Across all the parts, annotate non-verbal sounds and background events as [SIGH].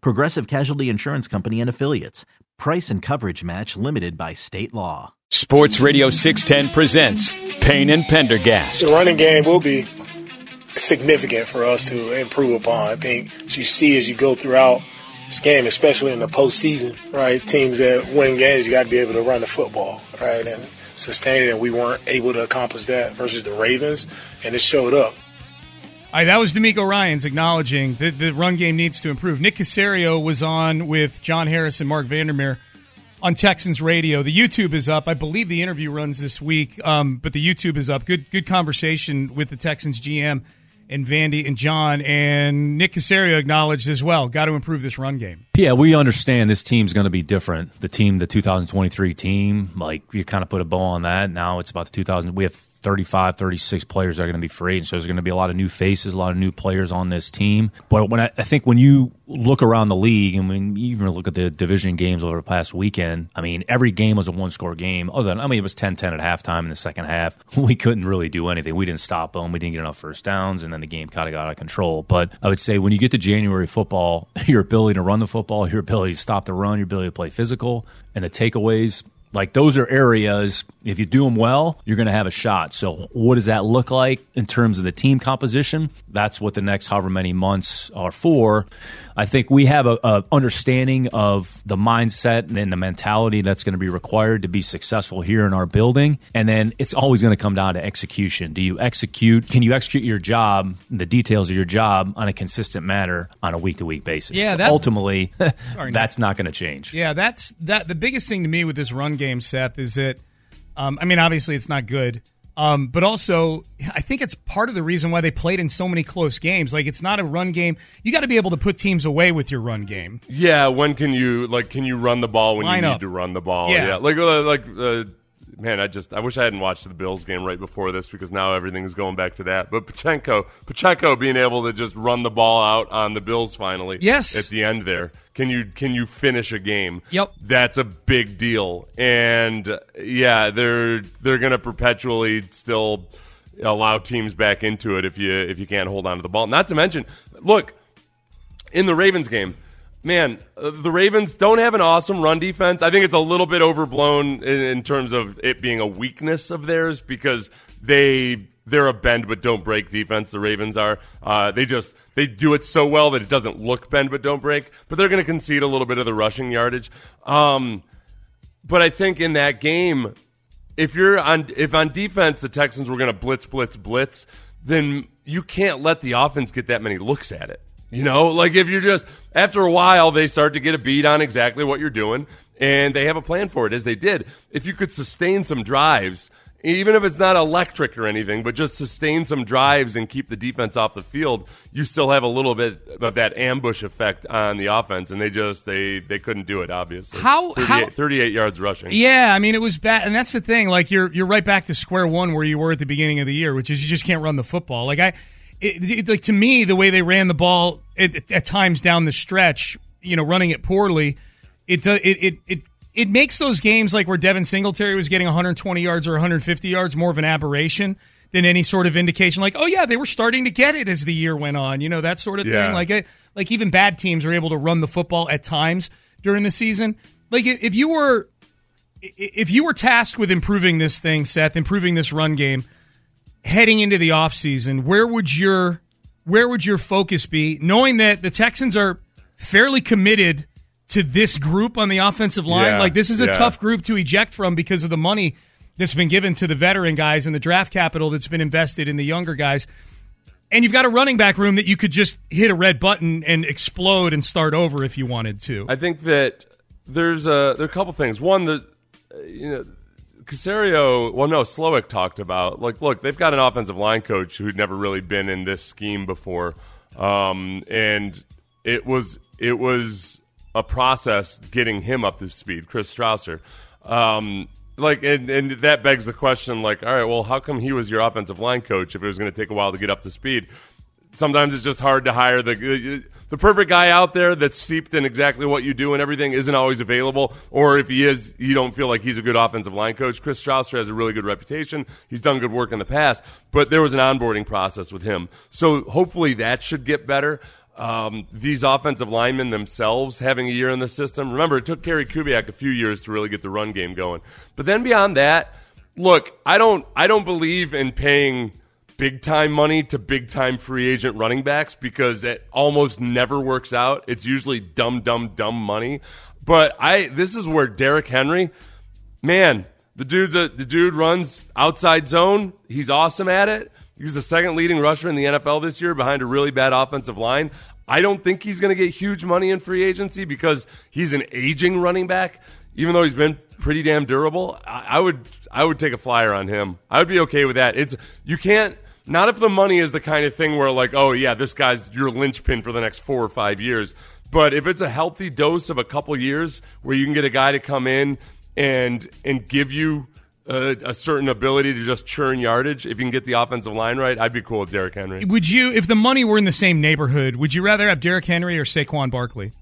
Progressive Casualty Insurance Company and Affiliates. Price and coverage match limited by state law. Sports Radio 610 presents Payne and Pendergast. The running game will be significant for us to improve upon. I think as you see as you go throughout this game, especially in the postseason, right? Teams that win games, you got to be able to run the football, right? And sustain it, and we weren't able to accomplish that versus the Ravens, and it showed up. All right, that was DeMeco Ryans acknowledging that the run game needs to improve. Nick Caserio was on with John Harris and Marc Vandermeer on Texans radio. The YouTube is up. I believe the interview runs this week, um, but the YouTube is up. Good, good conversation with the Texans GM and Vandy and John and Nick Caserio acknowledged as well. Got to improve this run game. Yeah, we understand this team's going to be different. The team, the 2023 team, like you kind of put a bow on that. Now it's about the 2000. We have 35, 36 players that are going to be free. And so there's going to be a lot of new faces, a lot of new players on this team. But when I, I think when you look around the league and when you even look at the division games over the past weekend, I mean, every game was a one score game. Other than, I mean, it was 10 10 at halftime in the second half. [LAUGHS] We couldn't really do anything. We didn't stop them. We didn't get enough first downs. And then the game kind of got out of control. But I would say when you get to January football, [LAUGHS] your ability to run the football, your ability to stop the run, your ability to play physical, and the takeaways, like those are areas, if you do them well, you're going to have a shot. So, what does that look like in terms of the team composition? That's what the next however many months are for. I think we have a, a understanding of the mindset and the mentality that's going to be required to be successful here in our building. And then it's always going to come down to execution. Do you execute? Can you execute your job, the details of your job, on a consistent manner on a week to week basis? Yeah, that- ultimately, [LAUGHS] Sorry, that's not going to change. Yeah, that's that. The biggest thing to me with this run game, Seth, is it? um, I mean, obviously it's not good, um, but also I think it's part of the reason why they played in so many close games. Like it's not a run game. You got to be able to put teams away with your run game. Yeah, when can you like? Can you run the ball when Line you up. need to run the ball? Yeah. like uh, like uh, man, I just I wish I hadn't watched the Bills game right before this because now everything's going back to that. But Pachenko, Pacheco being able to just run the ball out on the Bills finally, Yes. at the end there. Can you can you finish a game? Yep. that's a big deal. And yeah, they're they're gonna perpetually still allow teams back into it if you if you can't hold on to the ball. Not to mention, look in the Ravens game, man, uh, the Ravens don't have an awesome run defense. I think it's a little bit overblown in, in terms of it being a weakness of theirs because they they're a bend but don't break defense. The Ravens are. Uh, they just they do it so well that it doesn't look bend but don't break. But they're going to concede a little bit of the rushing yardage. Um, but I think in that game, if you're on if on defense the Texans were going to blitz blitz blitz, then you can't let the offense get that many looks at it. You know, like if you're just after a while they start to get a beat on exactly what you're doing and they have a plan for it as they did. If you could sustain some drives, even if it's not electric or anything, but just sustain some drives and keep the defense off the field, you still have a little bit of that ambush effect on the offense and they just they they couldn't do it obviously. How- 38, how- 38 yards rushing. Yeah, I mean it was bad, and that's the thing. Like you're you're right back to square one where you were at the beginning of the year, which is you just can't run the football. Like I, it, it- like to me, the way they ran the ball at, at times down the stretch, you know, running it poorly, it it it it. It makes those games like where Devin Singletary was getting 120 yards or 150 yards more of an aberration than any sort of indication. Like, oh yeah, they were starting to get it as the year went on. You know that sort of Yeah. thing. Like, it, like even bad teams are able to run the football at times during the season. Like if you were if you were tasked with improving this thing, Seth, improving this run game, heading into the offseason, where would your where would your focus be, knowing that the Texans are fairly committed to this group on the offensive line. Yeah, like this is a yeah. tough group to eject from because of the money that's been given to the veteran guys and the draft capital that's been invested in the younger guys. And you've got a running back room that you could just hit a red button and explode and start over if you wanted to. I think that there's a there are a couple things. One, that you know, Caserio. Well, no, Slowik talked about like, look, they've got an offensive line coach who'd never really been in this scheme before, um, and it was it was a process getting him up to speed. Chris Strausser. Um, like and, and that begs the question like all right well how come he was your offensive line coach if it was going to take a while to get up to speed sometimes it's just hard to hire the the perfect guy out there that's steeped in exactly what you do and everything isn't always available. Or if he is, you don't feel like he's a good offensive line coach. Chris Strausser has a really good reputation. He's done good work in the past, but there was an onboarding process with him. So hopefully that should get better. Um, these offensive linemen themselves having a year in the system. Remember, it took Gary Kubiak a few years to really get the run game going. But then beyond that, look, I don't, I don't believe in paying big time money to big time free agent running backs because it almost never works out. It's usually dumb, dumb, dumb money. But I, this is where Derrick Henry, man, the dude's a, the dude runs outside zone. He's awesome at it. He's the second leading rusher in the NFL this year behind a really bad offensive line. I don't think he's going to get huge money in free agency because he's an aging running back. Even though he's been pretty damn durable, I, I would I would take a flyer on him. I would be okay with that. It's you can't not if the money is the kind of thing where like oh yeah this guy's your linchpin for the next four or five years. But if it's a healthy dose of a couple years where you can get a guy to come in and and give you a, a, certain ability to just churn yardage. If you can get the offensive line right, I'd be cool with Derrick Henry. Would you, if the money were in the same neighborhood, would you rather have Derrick Henry or Saquon Barkley?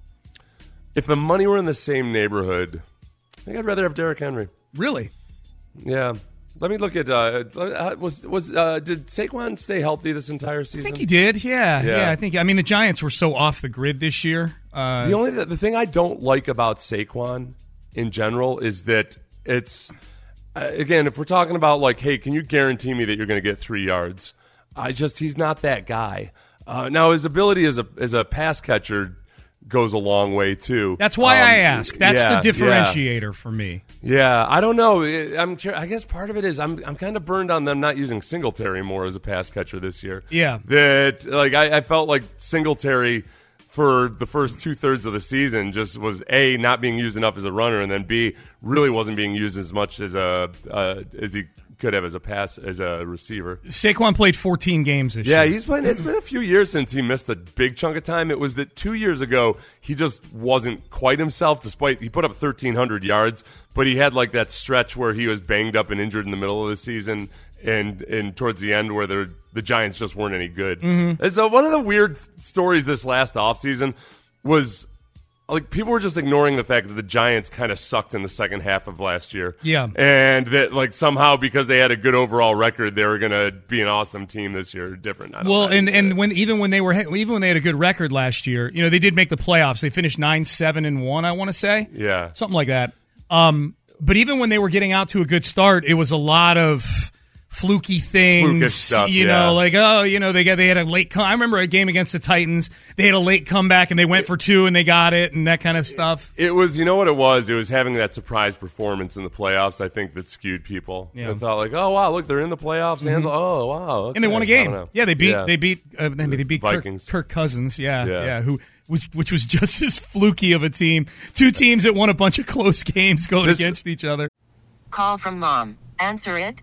If the money were in the same neighborhood, I think I'd rather have Derrick Henry. Really? Yeah. Let me look at uh, was was uh, did Saquon stay healthy this entire season? I think he did. Yeah, Yeah. yeah. I think. I mean, the Giants were so off the grid this year. Uh, The only the thing I don't like about Saquon in general is that it's uh, again if we're talking about like hey can you guarantee me that you're going to get three yards? I just he's not that guy. Uh, now his ability as a as a pass catcher goes a long way too. that's why Um, I ask. That's yeah, the yeah. differentiator for me. Yeah, I don't know. I'm. I guess part of it is I'm. I'm kind of burned on them not using Singletary more as a pass catcher this year. Yeah. that like I, I felt like Singletary for the first two thirds of the season just was a not being used enough as a runner, and then b really wasn't being used as much as a uh, as he could have as a pass as a receiver. Saquon played 14 games this year. Yeah, year. he's been. It's been a few years since he missed a big chunk of time. It was that two years ago he just wasn't quite himself. Despite he put up thirteen hundred yards, but he had like that stretch where he was banged up and injured in the middle of the season, and and towards the end where the the Giants just weren't any good. Mm-hmm. And so one of the weird stories this last offseason was. Like people were just ignoring the fact that the Giants kind of sucked in the second half of last year. Yeah. and that like somehow because they had a good overall record, they were going to be an awesome team this year. Different. Well, and and when even when they were even when they had a good record last year, you know, they did make the playoffs. They finished nine, seven, and one. I want to say, Yeah. something like that. Um, but even when they were getting out to a good start, it was a lot of fluky things. Stuff, you yeah. know, like oh, you know, they got they had a late. Com- I remember a game against the Titans. They had a late comeback and they went for two and they got it and that kind of stuff. It was, you know what it was? It was having that surprise performance in the playoffs. I think that skewed people. Yeah. They thought like, oh wow, look, they're in the playoffs, and oh wow, and they won a game. Yeah, they beat Yeah. they beat uh, they they beat Kirk, Vikings. Kirk Cousins. Yeah, Yeah. yeah, who was which was [LAUGHS] just as fluky of a team. Two teams that won a bunch of close [LAUGHS] games going This- against each other. Call from mom. Answer it.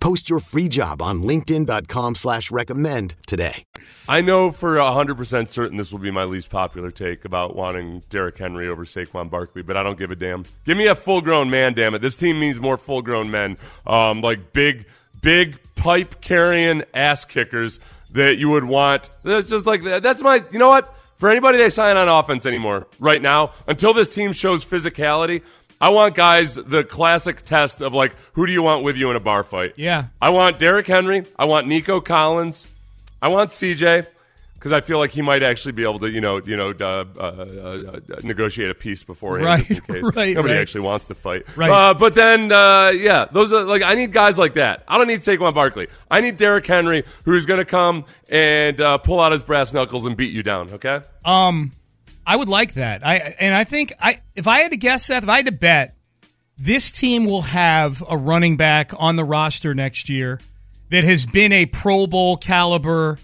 Post your free job on linkedin.com slash recommend today. I know for 100% certain this will be my least popular take about wanting Derrick Henry over Saquon Barkley, but I don't give a damn. Give me a full-grown man, damn it. This team needs more full-grown men, um, like big, big pipe-carrying ass kickers that you would want. That's just like that's my. You know what? For anybody they sign on offense anymore right now, until this team shows physicality, I want guys the classic test of like who do you want with you in a bar fight? Yeah. I want Derrick Henry. I want Nico Collins. I want CJ because I feel like he might actually be able to, you know, you know, uh, uh, uh, negotiate a peace beforehand, Right, just in [LAUGHS] case right, nobody right. actually wants to fight. Right. Uh, but then, uh, yeah, those are like I need guys like that. I don't need Saquon Barkley. I need Derrick Henry, who's going to come and uh, pull out his brass knuckles and beat you down. Okay. Um, I would like that. I and I think I if I had to guess, Seth, if I had to bet, this team will have a running back on the roster next year that has been a Pro Bowl caliber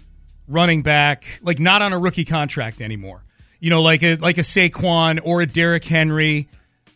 running back, like not on a rookie contract anymore. You know, like a like a Saquon or a Derrick Henry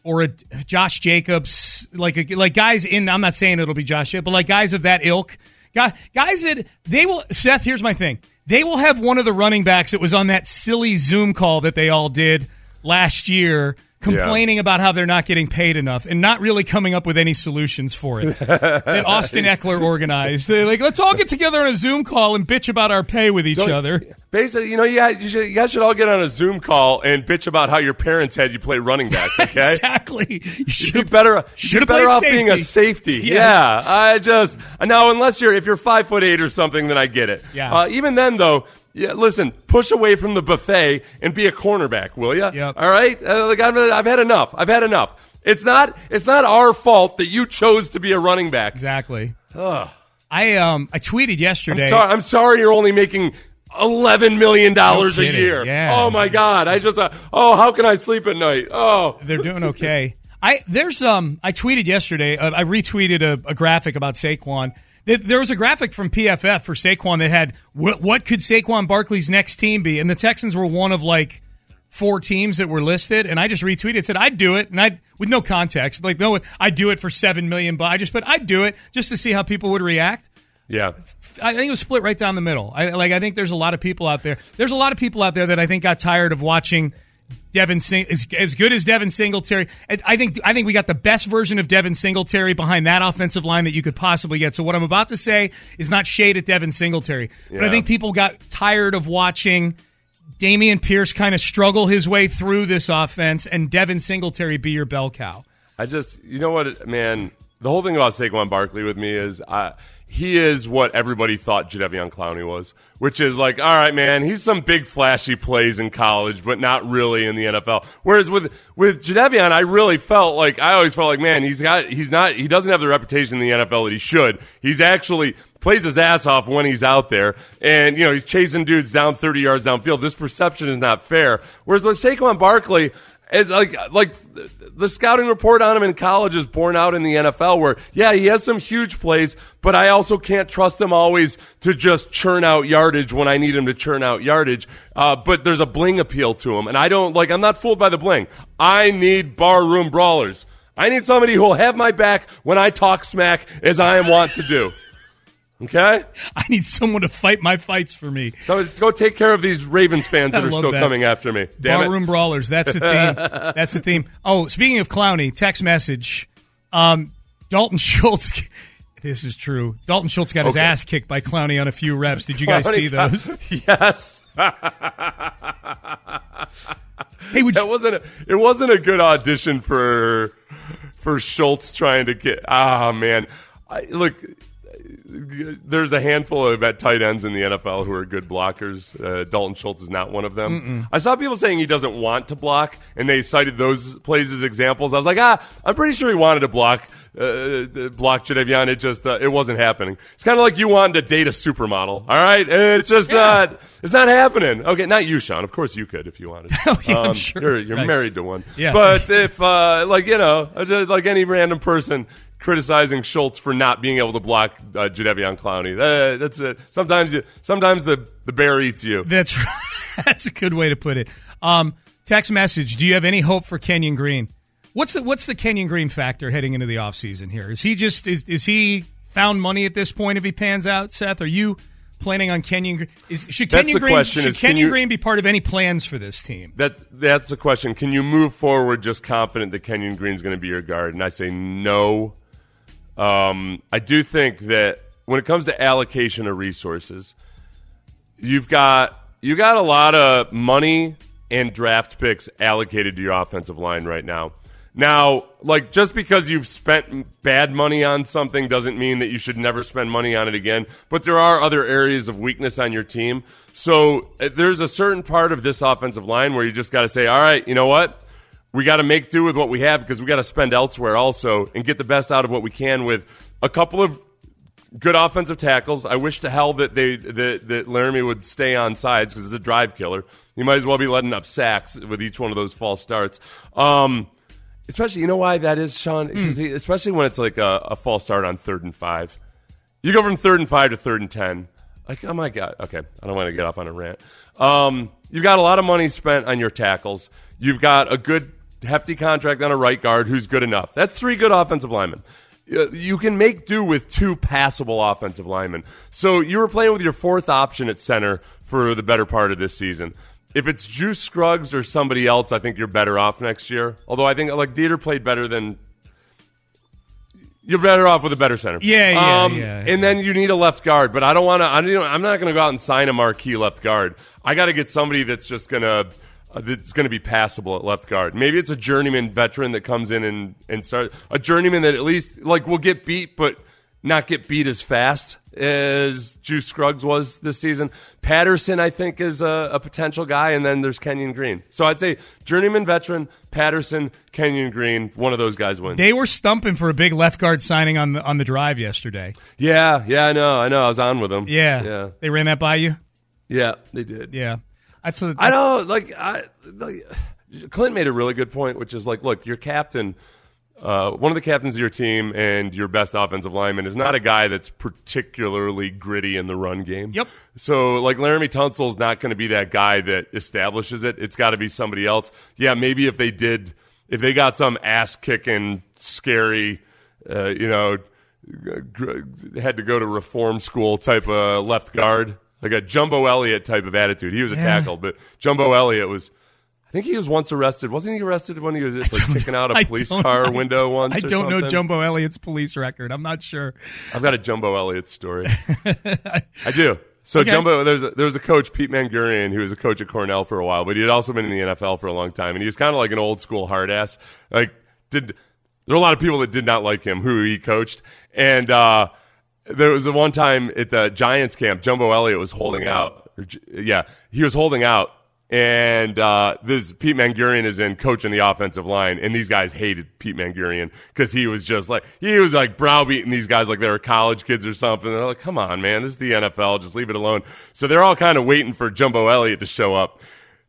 or a Josh Jacobs, like a, like guys in. I'm not saying it'll be Josh, but like guys of that ilk, guys, guys that they will. Seth, here's my thing: they will have one of the running backs that was on that silly Zoom call that they all did last year. Complaining about how they're not getting paid enough and not really coming up with any solutions for it. [LAUGHS] that Austin Ekeler organized. They're like, let's all get together on a Zoom call and bitch about our pay with each Don't- other. Basically, you know, you guys, you, should, you guys should all get on a Zoom call and bitch about how your parents had you play running back. [LAUGHS] Okay. exactly. You You'd be should better. should've be better off being a safety. safety. Yes. Yeah, I just now unless you're if you're five foot eight or something, then I get it. Yeah. Uh, even then, though, yeah. Listen, push away from the buffet and be a cornerback, will you? Yep. All right. Uh, like I've, I've had enough. I've had enough. It's not. It's not our fault that you chose to be a running back. Exactly. Ugh. I um I tweeted I'm yesterday. sorry. I'm sorry. You're only making. Eleven million dollars No a year. Yeah. Oh my God! I just. Uh, oh, how can I sleep at night? Oh, They're doing okay. I there's um I tweeted yesterday. Uh, I retweeted a, a graphic about Saquon. There- was a graphic from PFF for Saquon that had what, what could Saquon Barkley's next team be, and the Texans were one of like four teams that were listed. And I just retweeted, said I'd do it, and I with no context, like no, I'd do it for seven million. But I just put I'd do it just to see how people would react. yeah. I think it was split right down the middle. I like. I think there's a lot of people out there. There's a lot of people out there that I think got tired of watching Devin Sing as, as good as Devin Singletary. I- I think. I think we got the best version of Devin Singletary behind that offensive line that you could possibly get. So what I'm about to say is not shade at Devin Singletary, but I think people got tired of watching. Dameon Pierce kind of struggle his way through this offense, and Devin Singletary be your bell cow. I just, you know what, man. The whole thing about Saquon Barkley with me is, uh, he is what everybody thought Jadeveon Clowney was, which is like, all right, man, he's some big flashy plays in college, but not really in the NFL. Whereas with with Jadeveon, I really felt like I always felt like, man, he's got, he's not, he doesn't have the reputation in the NFL that he should. He's actually plays his ass off when he's out there, and you know he's chasing dudes down thirty yards downfield. This perception is not fair. Whereas with Saquon Barkley. It's like like the scouting report on him in college is borne out in the NFL where yeah he has some huge plays but I also can't trust him always to just churn out yardage when I need him to churn out yardage. Uh, but there's a bling appeal to him and I don't like I'm not fooled by the bling. I need barroom brawlers. I need somebody who will have my back when I talk smack as I am wont to do okay I need someone to fight my fights for me. so go take care of these Ravens [LAUGHS] fans that are still that. coming after me damn Barroom it brawlers. That's the theme. [LAUGHS] That's the theme. Oh, speaking of Clowney, text message. Um, Dalton [LAUGHS] Schultz. This is true. Dalton Schultz got his ass kicked by Clowney on a few reps. Did you guys see those? yes Hey, would That you, wasn't a, it wasn't a good audition for for Schultz trying to get ah man I, look there's a handful of at tight ends in the NFL who are good blockers. Uh, Dalton Schultz is not one of them. Mm-mm. I saw people saying he doesn't want to block, and they cited those plays as examples. I was like, ah, I'm pretty sure he wanted to block. Uh, block Jadeveon. It just uh, it wasn't happening. It's kind of like you wanted to date a supermodel. All right, it's just not. It's not happening. Okay, not you, Sean. Of course you could if you wanted. [LAUGHS] Oh, yeah, Um, sure. You're, you're Right. married to one. Yeah. But if uh, like you know, uh, like any random person criticizing Schultz for not being able to block uh, Jadeveon Clowney, uh, that's it. Sometimes you, sometimes the the bear eats you. That's [LAUGHS] right. that's a good way to put it. Um, text message: Do you have any hope for Kenyon Green? What's the what's the Kenyon Green factor heading into the offseason here? Is he just is is he found money at this point if he pans out? Seth, are you planning on Kenyon? Green? Is should That's Kenyon Green should is Kenyon you- Green be part of any plans for this team? That that's the question. Can you move forward just confident that Kenyon Green's going to be your guard? And I say no. Um, I do think that when it comes to allocation of resources, you've got you got a lot of money and draft picks allocated to your offensive line right now. Now, like just because you've spent bad money on something doesn't mean that you should never spend money on it again. But there are other areas of weakness on your team. So uh, there's a certain part of this offensive line where you just got to say, all right, you know what? We got to make do with what we have because we got to spend elsewhere also and get the best out of what we can with a couple of good offensive tackles. I wish to hell that they that, that Laremy would stay on sides because it's a drive killer. You might as well be letting up sacks with each one of those false starts. Um, especially, you know why that is, Sean? 'Cause he- especially when it's like a, a false start on third and five. You go from third and five to third and ten. Like, oh my god. Okay, I don't want to get off on a rant. Um, you've got a lot of money spent on your tackles. You've got a good hefty contract on a right guard who's good enough. That's three good offensive linemen. Uh, You can make do with two passable offensive linemen. So you were playing with your fourth option at center for the better part of this season. If it's Juice Scruggs or somebody else, I think you're better off next year. Although I think like Deiter played better than you're better off with a better center. Yeah, yeah, um, yeah. And then you need a left guard, but I don't want to. I don't, I'm not going to go out and sign a marquee left guard. I got to get somebody that's just going to Uh, that's going to be passable at left guard. Maybe it's a journeyman veteran that comes in and and start a journeyman that at least like will get beat, but not get beat as fast as Juice Scruggs was this season. Patterson, I think, is a, a potential guy, and then there's Kenyon Green. So I'd say journeyman veteran, Patterson, Kenyon Green, one of those guys wins. They were stumping for a big left guard signing on the on the drive yesterday. Yeah, yeah, I know, I know. I was on with them. Yeah, yeah, they ran that by you. yeah. They did. Yeah, that's a, I know. Like, I, like, Clint made a really good point, which is like, look, your captain, uh, one of the captains of your team, and your best offensive lineman is not a guy that's particularly gritty in the run game. Yep. So, like, Laremy Tunsil's not going to be that guy that establishes it. It's got to be somebody else. Yeah, maybe if they did, if they got some ass kicking, scary, uh, you know, had to go to reform school type of left guard, like a Jumbo Elliott type of attitude. He was a Yeah. tackle, but Jumbo Elliott was. I think he was once arrested. Wasn't he arrested when he was just like [LAUGHS] kicking out a police car know. window once? I don't know? Jumbo Elliott's police record. I'm not sure. I've got a Jumbo Elliott story. [LAUGHS] I do. So Okay. Jumbo, there's a, there was a coach Pete Mangurian who was a coach at Cornell for a while, but he had also been in the NFL for a long time, and he was kind of like an old school hard ass. Like did there were a lot of people that did not like him who he coached, and uh, there was a one time at the Giants camp, Jumbo Elliott was holding out. Yeah, he was holding out. And uh, this Pete Mangurian is in coaching the offensive line, and these guys hated Pete Mangurian because he was just like he was like browbeating these guys like they were college kids or something. They're like, "Come on, man, this is the NFL, just leave it alone." So they're all kind of waiting for Jumbo Elliott to show up.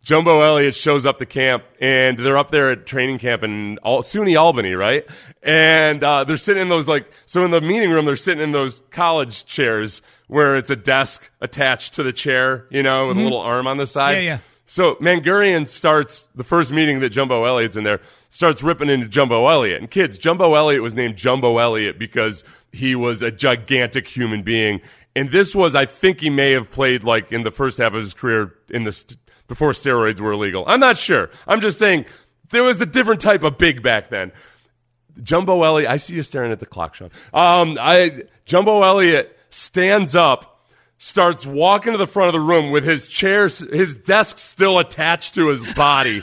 Jumbo Elliott shows up to camp, and they're up there at training camp in Al- SUNY Albany, right? And uh, they're sitting in those like so in the meeting room, they're sitting in those college chairs where it's a desk attached to the chair, you know, with a little arm on the side. Yeah, yeah. So Mangurian starts the first meeting that Jumbo Elliott's in there, starts ripping into Jumbo Elliott. And kids, Jumbo Elliott was named Jumbo Elliott because he was a gigantic human being. And this was, I think he may have played like in the first half of his career in the st- before steroids were illegal. I'm not sure. I'm just saying there was a different type of big back then. Jumbo Elliott, I see you staring at the clock, Sean. Um, I Jumbo Elliott stands up, starts walking to the front of the room with his chair, his desk still attached to his body.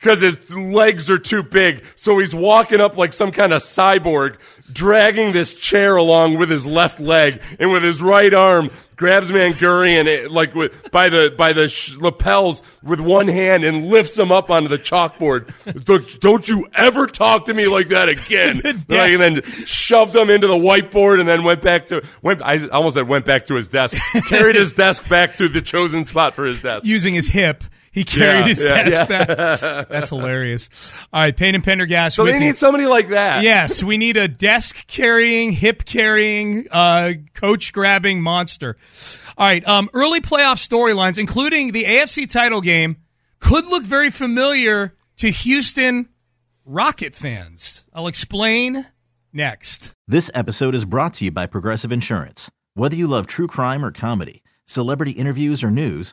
Because his legs are too big. So he's walking up like some kind of cyborg, dragging this chair along with his left leg and with his right arm grabs Mangurian eh, like with, by the by the sh- lapels with one hand and lifts him up onto the chalkboard. Don't- Don't you ever talk to me like that again? [LAUGHS] Like, and then shoved him into the whiteboard and then went back to went. I almost said went back to his desk. [LAUGHS] Carried his desk back to the chosen spot for his desk. Using his hip, he carried Yeah, his yeah, desk yeah. back. That's hilarious. All right, Payne and Pendergast. So with they you. need somebody like that. Yes, we need a desk carrying, hip carrying, uh, coach grabbing monster. All right, um, early playoff storylines, including the AFC title game, could look very familiar to Houston Rocket fans. I'll explain next. This episode is brought to you by Progressive Insurance. Whether you love true crime or comedy, celebrity interviews or news,